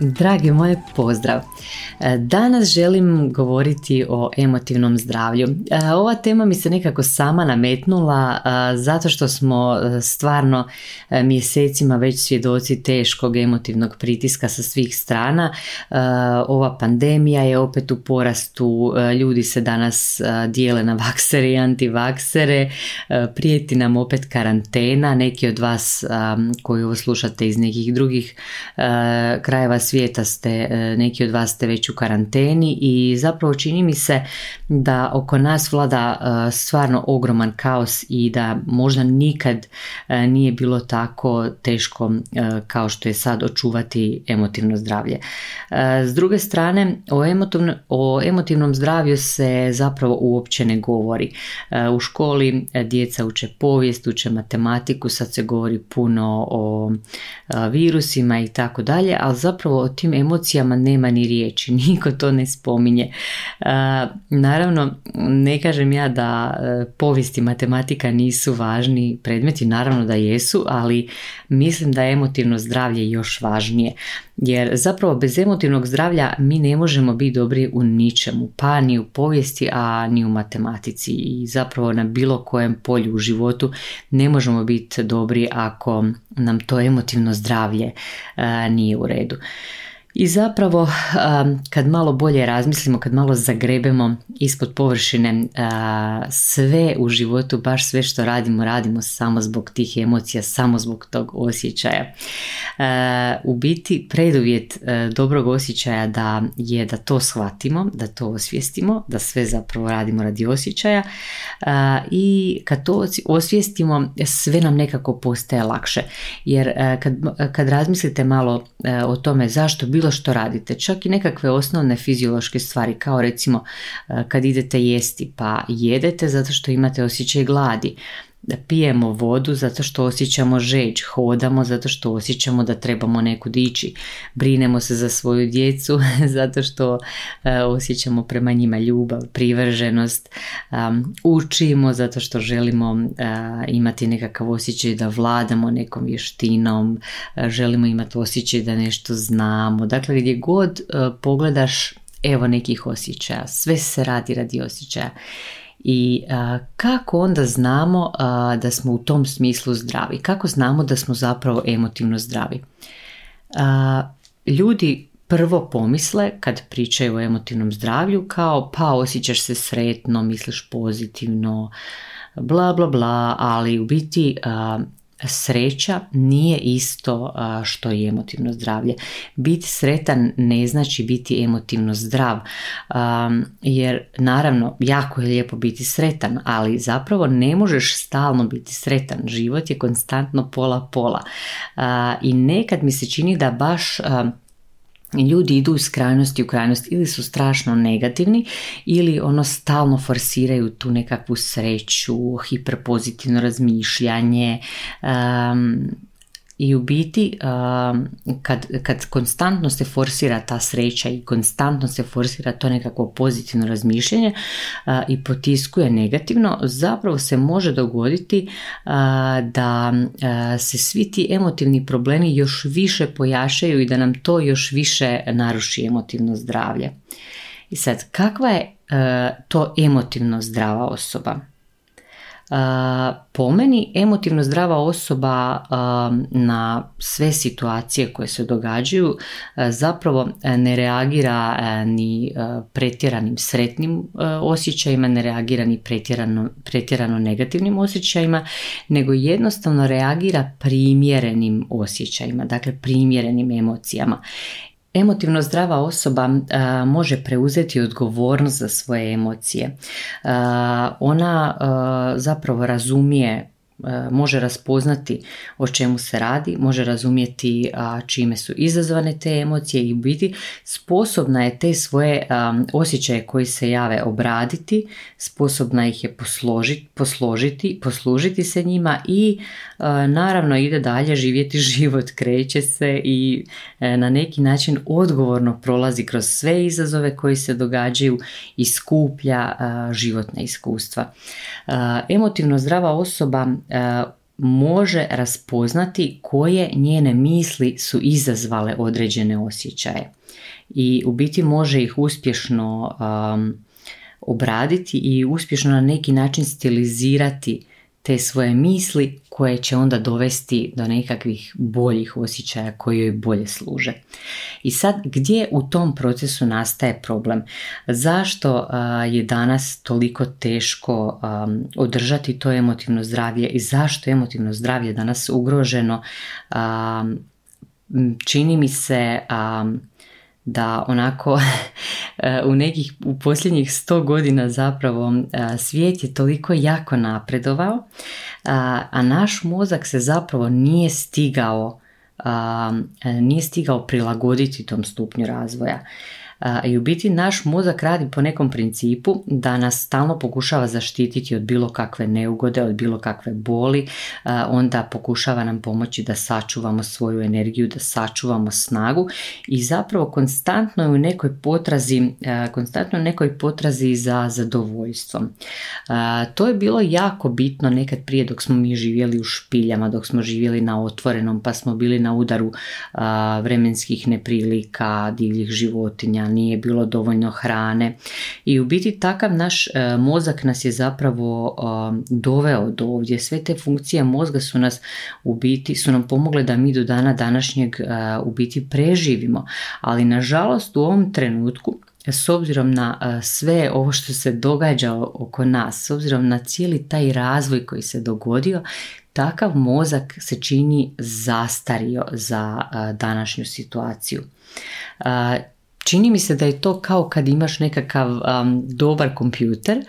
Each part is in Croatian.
Dragi moje, pozdrav! Danas želim govoriti o emotivnom zdravlju. E, ova tema mi se nekako sama nametnula e, zato što smo e, stvarno mjesecima već svjedoci teškog emotivnog pritiska sa svih strana. Ova pandemija je opet u porastu, ljudi se danas dijele na vaksere i antivaksere, prijeti nam opet karantena, neki od vas koji ovo slušate iz nekih drugih krajeva svijeta ste, neki od vas ste već u karanteni i zapravo čini mi se da oko nas vlada e, stvarno ogroman kaos i da možda nikad e, nije bilo tako teško e, kao što je sad očuvati emotivno zdravlje. S druge strane, o, emotivno, o emotivnom zdravlju se zapravo uopće ne govori. U školi djeca uče povijest, uče matematiku, sad se govori puno o virusima i tako dalje, ali zapravo o tim emocijama nema ni riječi, niko to ne spominje. Naravno, ne kažem ja da e, povijest i matematika nisu važni predmeti, naravno da jesu, ali mislim da je emotivno zdravlje još važnije. Jer zapravo bez emotivnog zdravlja mi ne možemo biti dobri u ničemu, pa ni u povijesti, a ni u matematici i zapravo na bilo kojem polju u životu ne možemo biti dobri ako nam to emotivno zdravlje e, nije u redu. I zapravo kad malo bolje razmislimo, kad malo zagrebemo ispod površine sve u životu, baš sve što radimo, radimo samo zbog tih emocija, samo zbog tog osjećaja. U biti preduvjet dobrog osjećaja da je da to shvatimo, da to osvijestimo, da sve zapravo radimo radi osjećaja i kad to osvijestimo sve nam nekako postaje lakše. Jer kad, kad razmislite malo o tome zašto bilo što radite, čak i nekakve osnovne fiziološke stvari, kao recimo e, kad idete jesti, pa jedete zato što imate osjećaj gladi, da pijemo vodu zato što osjećamo žeđ, hodamo zato što osjećamo da trebamo nekud ići, brinemo se za svoju djecu zato što e, osjećamo prema njima ljubav, privrženost, učimo zato što želimo e, imati nekakav osjećaj da vladamo nekom vještinom, e, želimo imati osjećaj da nešto znamo. Dakle, gdje god pogledaš evo nekih osjećaja, sve se radi radi osjećaja. I kako onda znamo da smo u tom smislu zdravi? Kako znamo da smo zapravo emotivno zdravi? ljudi prvo pomisle kad pričaju o emotivnom zdravlju kao pa osjećaš se sretno, misliš pozitivno, bla bla bla, ali u biti sreća nije isto što je emotivno zdravlje. Biti sretan ne znači biti emotivno zdrav, jer naravno jako je lijepo biti sretan, ali zapravo ne možeš stalno biti sretan. Život je konstantno pola pola i nekad mi se čini da baš ljudi idu iz krajnosti u krajnost ili su strašno negativni ili ono stalno forsiraju tu nekakvu sreću, hiperpozitivno razmišljanje, i u biti kad, kad konstantno se forsira ta sreća i konstantno se forsira to nekakvo pozitivno razmišljanje i potiskuje negativno, zapravo se može dogoditi da se svi ti emotivni problemi još više pojašaju i da nam to još više naruši emotivno zdravlje. I sad, kakva je to emotivno zdrava osoba? Po meni emotivno zdrava osoba na sve situacije koje se događaju zapravo ne reagira ni pretjeranim sretnim osjećajima, ne reagira ni pretjerano, pretjerano negativnim osjećajima, nego jednostavno reagira primjerenim osjećajima, dakle primjerenim emocijama. Emotivno zdrava osoba može preuzeti odgovornost za svoje emocije. ona zapravo razumije može raspoznati o čemu se radi, može razumjeti čime su izazvane te emocije i biti sposobna je te svoje osjećaje koji se jave obraditi, sposobna ih je posložiti, posložiti, poslužiti se njima i naravno ide dalje živjeti život, kreće se i e, na neki način odgovorno prolazi kroz sve izazove koji se događaju i skuplja životna iskustva. Emotivno zdrava osoba može raspoznati koje njene misli su izazvale određene osjećaje. I u biti može ih uspješno obraditi i uspješno na neki način stilizirati te svoje misli koje će onda dovesti do nekakvih boljih osjećaja koji joj bolje služe. I sad gdje u tom procesu nastaje problem? Zašto je danas toliko teško održati to emotivno zdravlje i zašto je emotivno zdravlje danas ugroženo? Čini mi se da onako u nekih u posljednjih sto godina zapravo svijet je toliko jako napredovao a naš mozak se zapravo nije stigao nije stigao prilagoditi tom stupnju razvoja i u biti naš mozak radi po nekom principu da nas stalno pokušava zaštititi od bilo kakve neugode, od bilo kakve boli, onda pokušava nam pomoći da sačuvamo svoju energiju, da sačuvamo snagu i zapravo konstantno je u nekoj potrazi, konstantno u nekoj potrazi za zadovoljstvom. To je bilo jako bitno nekad prije dok smo mi živjeli u špiljama, dok smo živjeli na otvorenom, pa smo bili na udaru vremenskih neprilika, divljih životinja, nije bilo dovoljno hrane. I u biti takav naš e, mozak nas je zapravo doveo do ovdje. Sve te funkcije mozga su nas u biti, su nam pomogle da mi do dana današnjeg e, u biti preživimo, ali nažalost u ovom trenutku s obzirom na e, sve ovo što se događa oko nas, s obzirom na cijeli taj razvoj koji se dogodio, takav mozak se čini zastario za današnju situaciju čini mi se da je to kao kad imaš nekakav um, dobar kompjuter,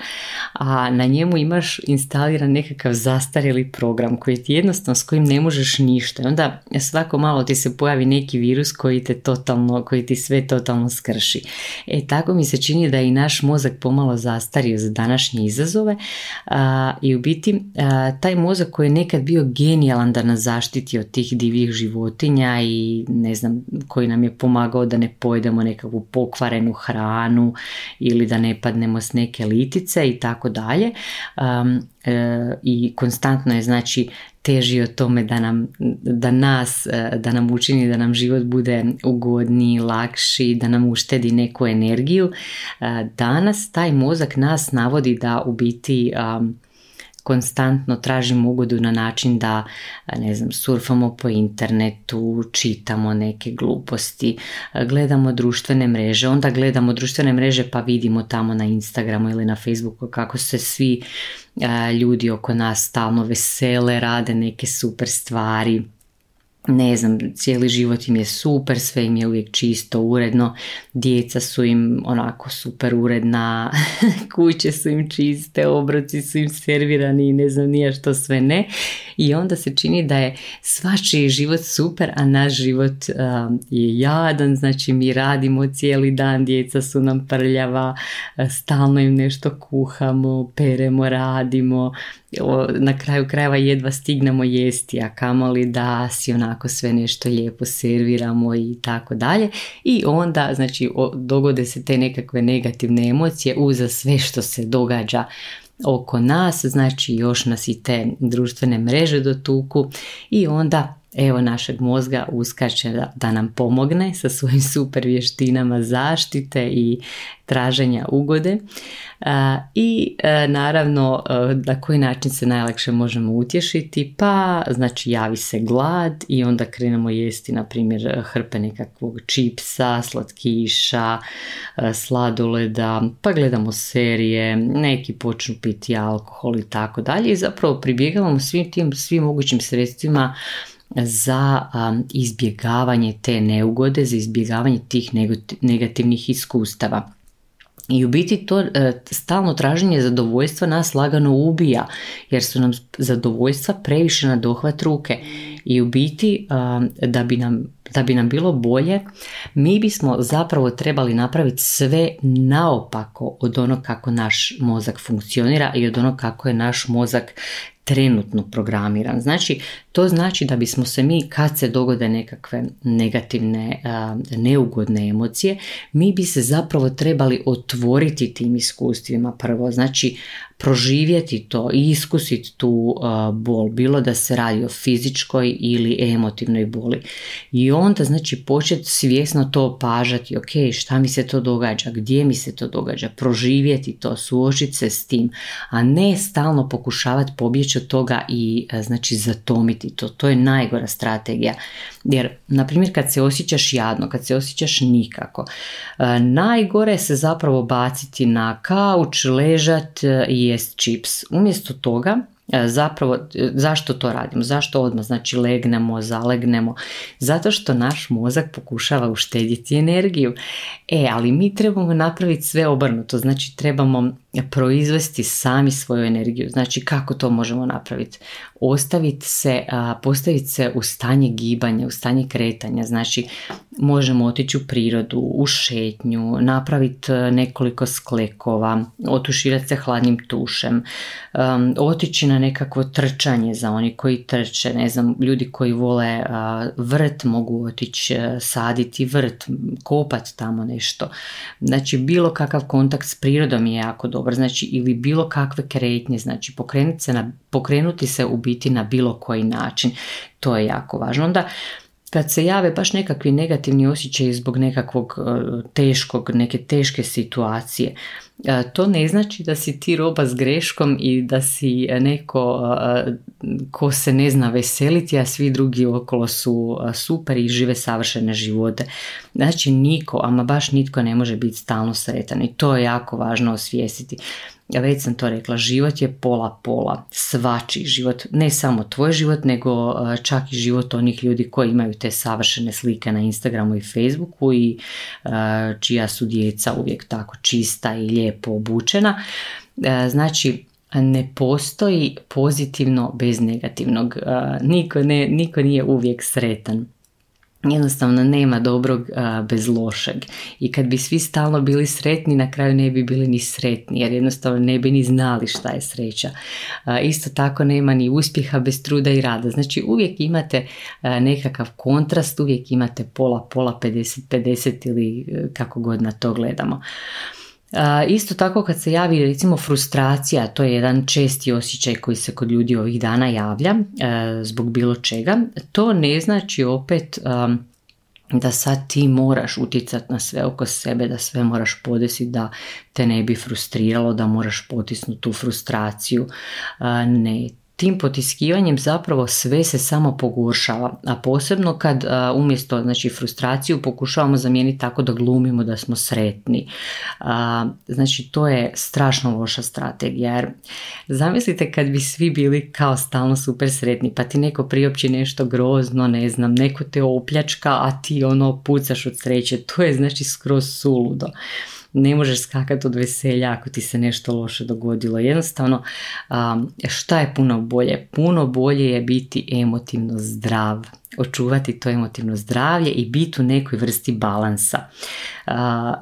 a na njemu imaš instaliran nekakav zastarjeli program koji ti jednostavno s kojim ne možeš ništa. Onda svako malo ti se pojavi neki virus koji te totalno, koji ti sve totalno skrši. E tako mi se čini da i naš mozak pomalo zastario za današnje izazove i u biti taj mozak koji je nekad bio genijalan da nas zaštiti od tih divljih životinja i ne znam koji nam je pomagao da ne pojedemo nekakav nekakvu pokvarenu hranu ili da ne padnemo s neke litice i tako dalje. E, I konstantno je znači teži o tome da nam, da nas, e, da nam učini da nam život bude ugodniji, lakši, da nam uštedi neku energiju. E, danas taj mozak nas navodi da u biti konstantno tražimo ugodu na način da ne znam, surfamo po internetu, čitamo neke gluposti, gledamo društvene mreže, onda gledamo društvene mreže pa vidimo tamo na Instagramu ili na Facebooku kako se svi ljudi oko nas stalno vesele, rade neke super stvari, ne znam, cijeli život im je super, sve im je uvijek čisto, uredno, djeca su im onako super uredna, kuće su im čiste, obroci su im servirani i ne znam nije što sve ne. I onda se čini da je svačiji život super, a naš život um, je jadan, znači mi radimo cijeli dan, djeca su nam prljava, stalno im nešto kuhamo, peremo, radimo, na kraju krajeva jedva stignemo jesti, a kamoli da si onako sve nešto lijepo serviramo i tako dalje. I onda, znači, dogode se te nekakve negativne emocije uza sve što se događa oko nas, znači još nas i te društvene mreže dotuku i onda evo našeg mozga uskače da, da nam pomogne sa svojim super vještinama zaštite i traženja ugode. I e, naravno e, na koji način se najlakše možemo utješiti? Pa znači javi se glad i onda krenemo jesti na primjer hrpe nekakvog čipsa, slatkiša, e, sladoleda pa gledamo serije, neki počnu piti alkohol i tako dalje. I zapravo pribjegavamo svim tim svim mogućim sredstvima za izbjegavanje te neugode, za izbjegavanje tih negativnih iskustava. I u biti to e, stalno traženje zadovoljstva nas lagano ubija jer su nam zadovoljstva previše na dohvat ruke i u biti da bi nam da bi nam bilo bolje, mi bismo zapravo trebali napraviti sve naopako od onog kako naš mozak funkcionira i od onog kako je naš mozak trenutno programiran. Znači, to znači da bismo se mi, kad se dogode nekakve negativne, neugodne emocije, mi bi se zapravo trebali otvoriti tim iskustvima prvo. Znači, proživjeti to i iskusiti tu bol, bilo da se radi o fizičkoj ili emotivnoj boli. I onda znači početi svjesno to opažati, ok, šta mi se to događa, gdje mi se to događa, proživjeti to, suočiti se s tim, a ne stalno pokušavati pobjeći toga i znači zatomiti to. To je najgora strategija. Jer, na primjer, kad se osjećaš jadno, kad se osjećaš nikako, najgore se zapravo baciti na kauč, ležat i jest čips. Umjesto toga, e, zapravo, e, zašto to radimo? Zašto odmah? Znači legnemo, zalegnemo. Zato što naš mozak pokušava uštedjeti energiju. E, ali mi trebamo napraviti sve obrnuto. Znači trebamo proizvesti sami svoju energiju. Znači kako to možemo napraviti? Ostaviti se, postaviti se u stanje gibanja, u stanje kretanja. Znači možemo otići u prirodu, u šetnju, napraviti e, nekoliko sklekova, otuširati se hladnim tušem, otići na nekakvo trčanje za oni koji trče, ne znam, ljudi koji vole vrt mogu otići e, saditi vrt, kopati tamo nešto. Znači bilo kakav kontakt s prirodom je jako dobar, znači ili bilo kakve kretnje, znači pokrenuti se, na, pokrenuti se u biti na bilo koji način, to je jako važno. Onda kad se jave baš nekakvi negativni osjećaji zbog nekakvog e, teškog, neke teške situacije, e, to ne znači da si ti roba s greškom i da si neko e, ko se ne zna veseliti, a svi drugi okolo su super i žive savršene živote. Znači niko, ama baš nitko ne može biti stalno sretan i to je jako važno osvijestiti već sam to rekla, život je pola pola, svači život, ne samo tvoj život, nego čak i život onih ljudi koji imaju te savršene slike na Instagramu i Facebooku i čija su djeca uvijek tako čista i lijepo obučena. Znači, ne postoji pozitivno bez negativnog. Niko, ne, niko nije uvijek sretan jednostavno nema dobrog bez lošeg. I kad bi svi stalno bili sretni na kraju ne bi bili ni sretni jer jednostavno ne bi ni znali šta je sreća. Isto tako nema ni uspjeha bez truda i rada. Znači uvijek imate nekakav kontrast uvijek imate pola pola 50-50 ili e, kako god na to gledamo Isto tako kad se javi recimo frustracija, to je jedan česti osjećaj koji se kod ljudi ovih dana javlja e, zbog bilo čega, to ne znači opet da sad ti moraš utjecati na sve oko sebe, da sve moraš podesiti da te ne bi frustriralo, da moraš potisnuti tu frustraciju. Ne, tim potiskivanjem zapravo sve se samo pogoršava, a posebno kad umjesto znači, frustraciju pokušavamo zamijeniti tako da glumimo da smo sretni. znači to je strašno loša strategija jer zamislite kad bi svi bili kao stalno super sretni pa ti neko priopći nešto grozno, ne znam, neko te opljačka a ti ono pucaš od sreće, to je znači skroz suludo ne možeš skakati od veselja ako ti se nešto loše dogodilo. Jednostavno, šta je puno bolje? Puno bolje je biti emotivno zdrav očuvati to emotivno zdravlje i biti u nekoj vrsti balansa.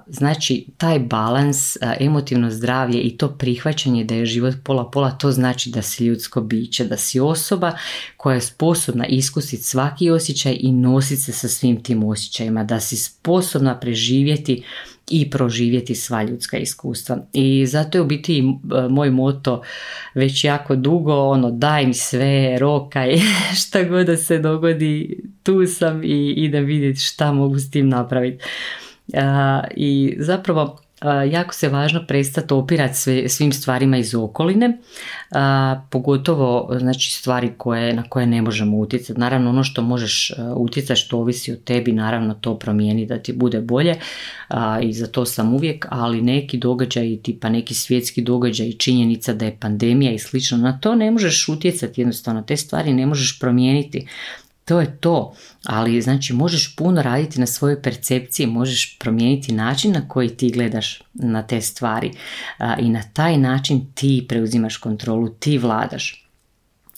Znači, taj balans, emotivno zdravlje i to prihvaćanje da je život pola-pola, to znači da si ljudsko biće, da si osoba koja je sposobna iskusiti svaki osjećaj i nositi se sa svim tim osjećajima, da si sposobna preživjeti i proživjeti sva ljudska iskustva. I zato je u biti moj moto već jako dugo, ono daj mi sve, rokaj, šta god da se dogodi, tu sam i idem vidjeti šta mogu s tim napraviti. I zapravo jako se važno prestati opirati svim stvarima iz okoline, pogotovo znači stvari koje, na koje ne možemo utjecati. Naravno ono što možeš utjecati što ovisi o tebi, naravno to promijeni da ti bude bolje i za to sam uvijek, ali neki događaji tipa neki svjetski događaj, činjenica da je pandemija i slično, na to ne možeš utjecati jednostavno, te stvari ne možeš promijeniti to je to. Ali znači možeš puno raditi na svojoj percepciji, možeš promijeniti način na koji ti gledaš na te stvari i na taj način ti preuzimaš kontrolu, ti vladaš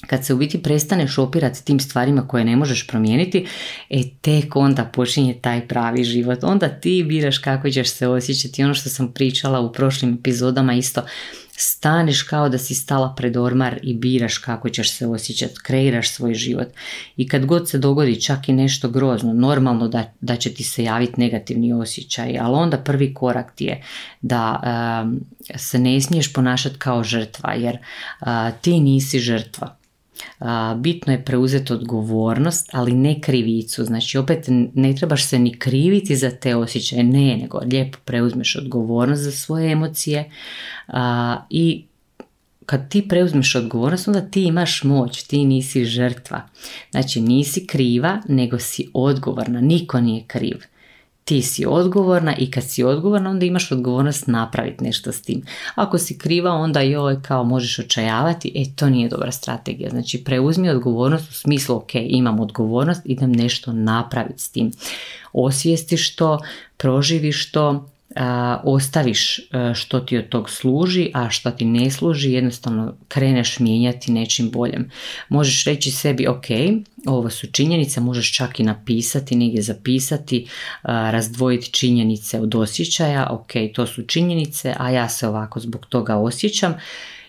kad se u biti prestaneš opirati tim stvarima koje ne možeš promijeniti, e tek onda počinje taj pravi život. Onda ti biraš kako ćeš se osjećati. Ono što sam pričala u prošlim epizodama isto, staneš kao da si stala pred ormar i biraš kako ćeš se osjećati, kreiraš svoj život. I kad god se dogodi čak i nešto grozno, normalno da, da će ti se javiti negativni osjećaj, ali onda prvi korak ti je da se ne smiješ ponašati kao žrtva, jer ti nisi žrtva bitno je preuzeti odgovornost, ali ne krivicu. Znači opet ne trebaš se ni kriviti za te osjećaje, ne, nego lijepo preuzmeš odgovornost za svoje emocije i kad ti preuzmeš odgovornost, onda ti imaš moć, ti nisi žrtva. Znači nisi kriva, nego si odgovorna, niko nije kriv ti si odgovorna i kad si odgovorna onda imaš odgovornost napraviti nešto s tim. Ako si kriva onda joj kao možeš očajavati, e to nije dobra strategija. Znači preuzmi odgovornost u smislu ok imam odgovornost, idem nešto napraviti s tim. Osvijestiš to, proživiš to, ostaviš e, što ti od tog služi, a što ti ne služi jednostavno kreneš mijenjati nečim boljem. Možeš reći sebi ok, ovo su činjenice, možeš čak i napisati, negdje zapisati, razdvojiti činjenice od osjećaja, ok, to su činjenice, a ja se ovako zbog toga osjećam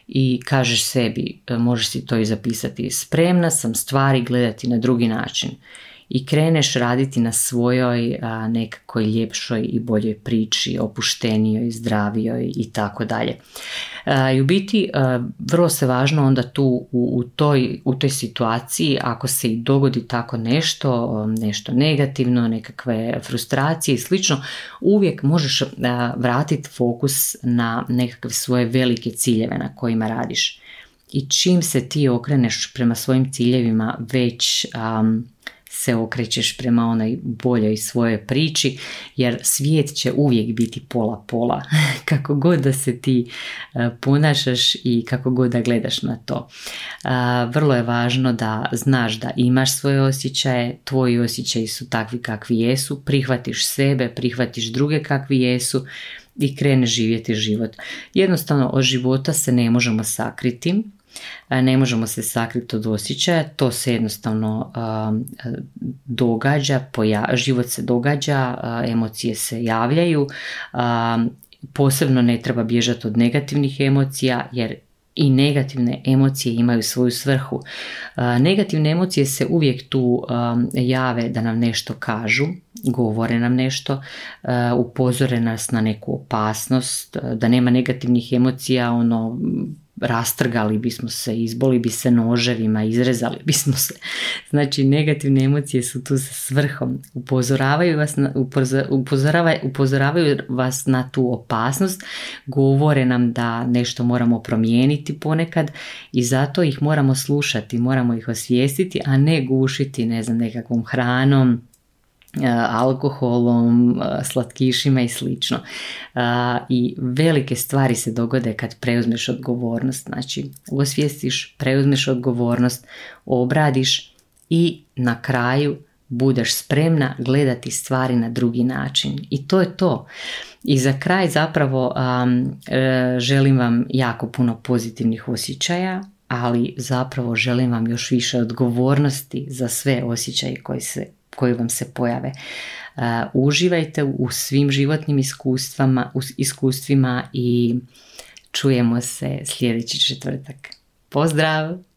i kažeš sebi, e, možeš si to i zapisati, spremna sam stvari gledati na drugi način i kreneš raditi na svojoj a, nekakvoj ljepšoj i boljoj priči, opuštenijoj, zdravijoj i tako dalje. I u biti vrlo se važno onda tu u, u, toj, u toj situaciji ako se i dogodi tako nešto, nešto negativno, nekakve frustracije i slično, uvijek možeš vratiti fokus na nekakve svoje velike ciljeve na kojima radiš. I čim se ti okreneš prema svojim ciljevima već se okrećeš prema onoj boljoj svojoj priči jer svijet će uvijek biti pola pola kako god da se ti e, ponašaš i kako god da gledaš na to. E, vrlo je važno da znaš da imaš svoje osjećaje, tvoji osjećaji su takvi kakvi jesu, prihvatiš sebe, prihvatiš druge kakvi jesu i kreneš živjeti život. Jednostavno od života se ne možemo sakriti, ne možemo se sakriti od osjećaja, to se jednostavno događa, život se događa, emocije se javljaju, posebno ne treba bježati od negativnih emocija jer i negativne emocije imaju svoju svrhu. Negativne emocije se uvijek tu jave da nam nešto kažu, govore nam nešto, upozore nas na neku opasnost, da nema negativnih emocija, ono rastrgali bismo se, izboli bi se noževima, izrezali bismo se. Znači negativne emocije su tu sa svrhom. Upozoravaju vas na, upozoravaju, upozoravaju vas na tu opasnost, govore nam da nešto moramo promijeniti ponekad i zato ih moramo slušati, moramo ih osvijestiti, a ne gušiti ne znam nekakvom hranom, alkoholom, e, slatkišima i slično. E, I velike stvari se dogode kad preuzmeš odgovornost. Znači, osvijestiš, preuzmeš odgovornost, obradiš i na kraju budeš spremna gledati stvari na drugi način. I to je to. I za kraj zapravo želim vam jako puno pozitivnih osjećaja, ali zapravo želim vam još više odgovornosti za sve osjećaje koji se koji vam se pojave. Uh, uživajte u svim životnim iskustvama, iskustvima i čujemo se sljedeći četvrtak. Pozdrav!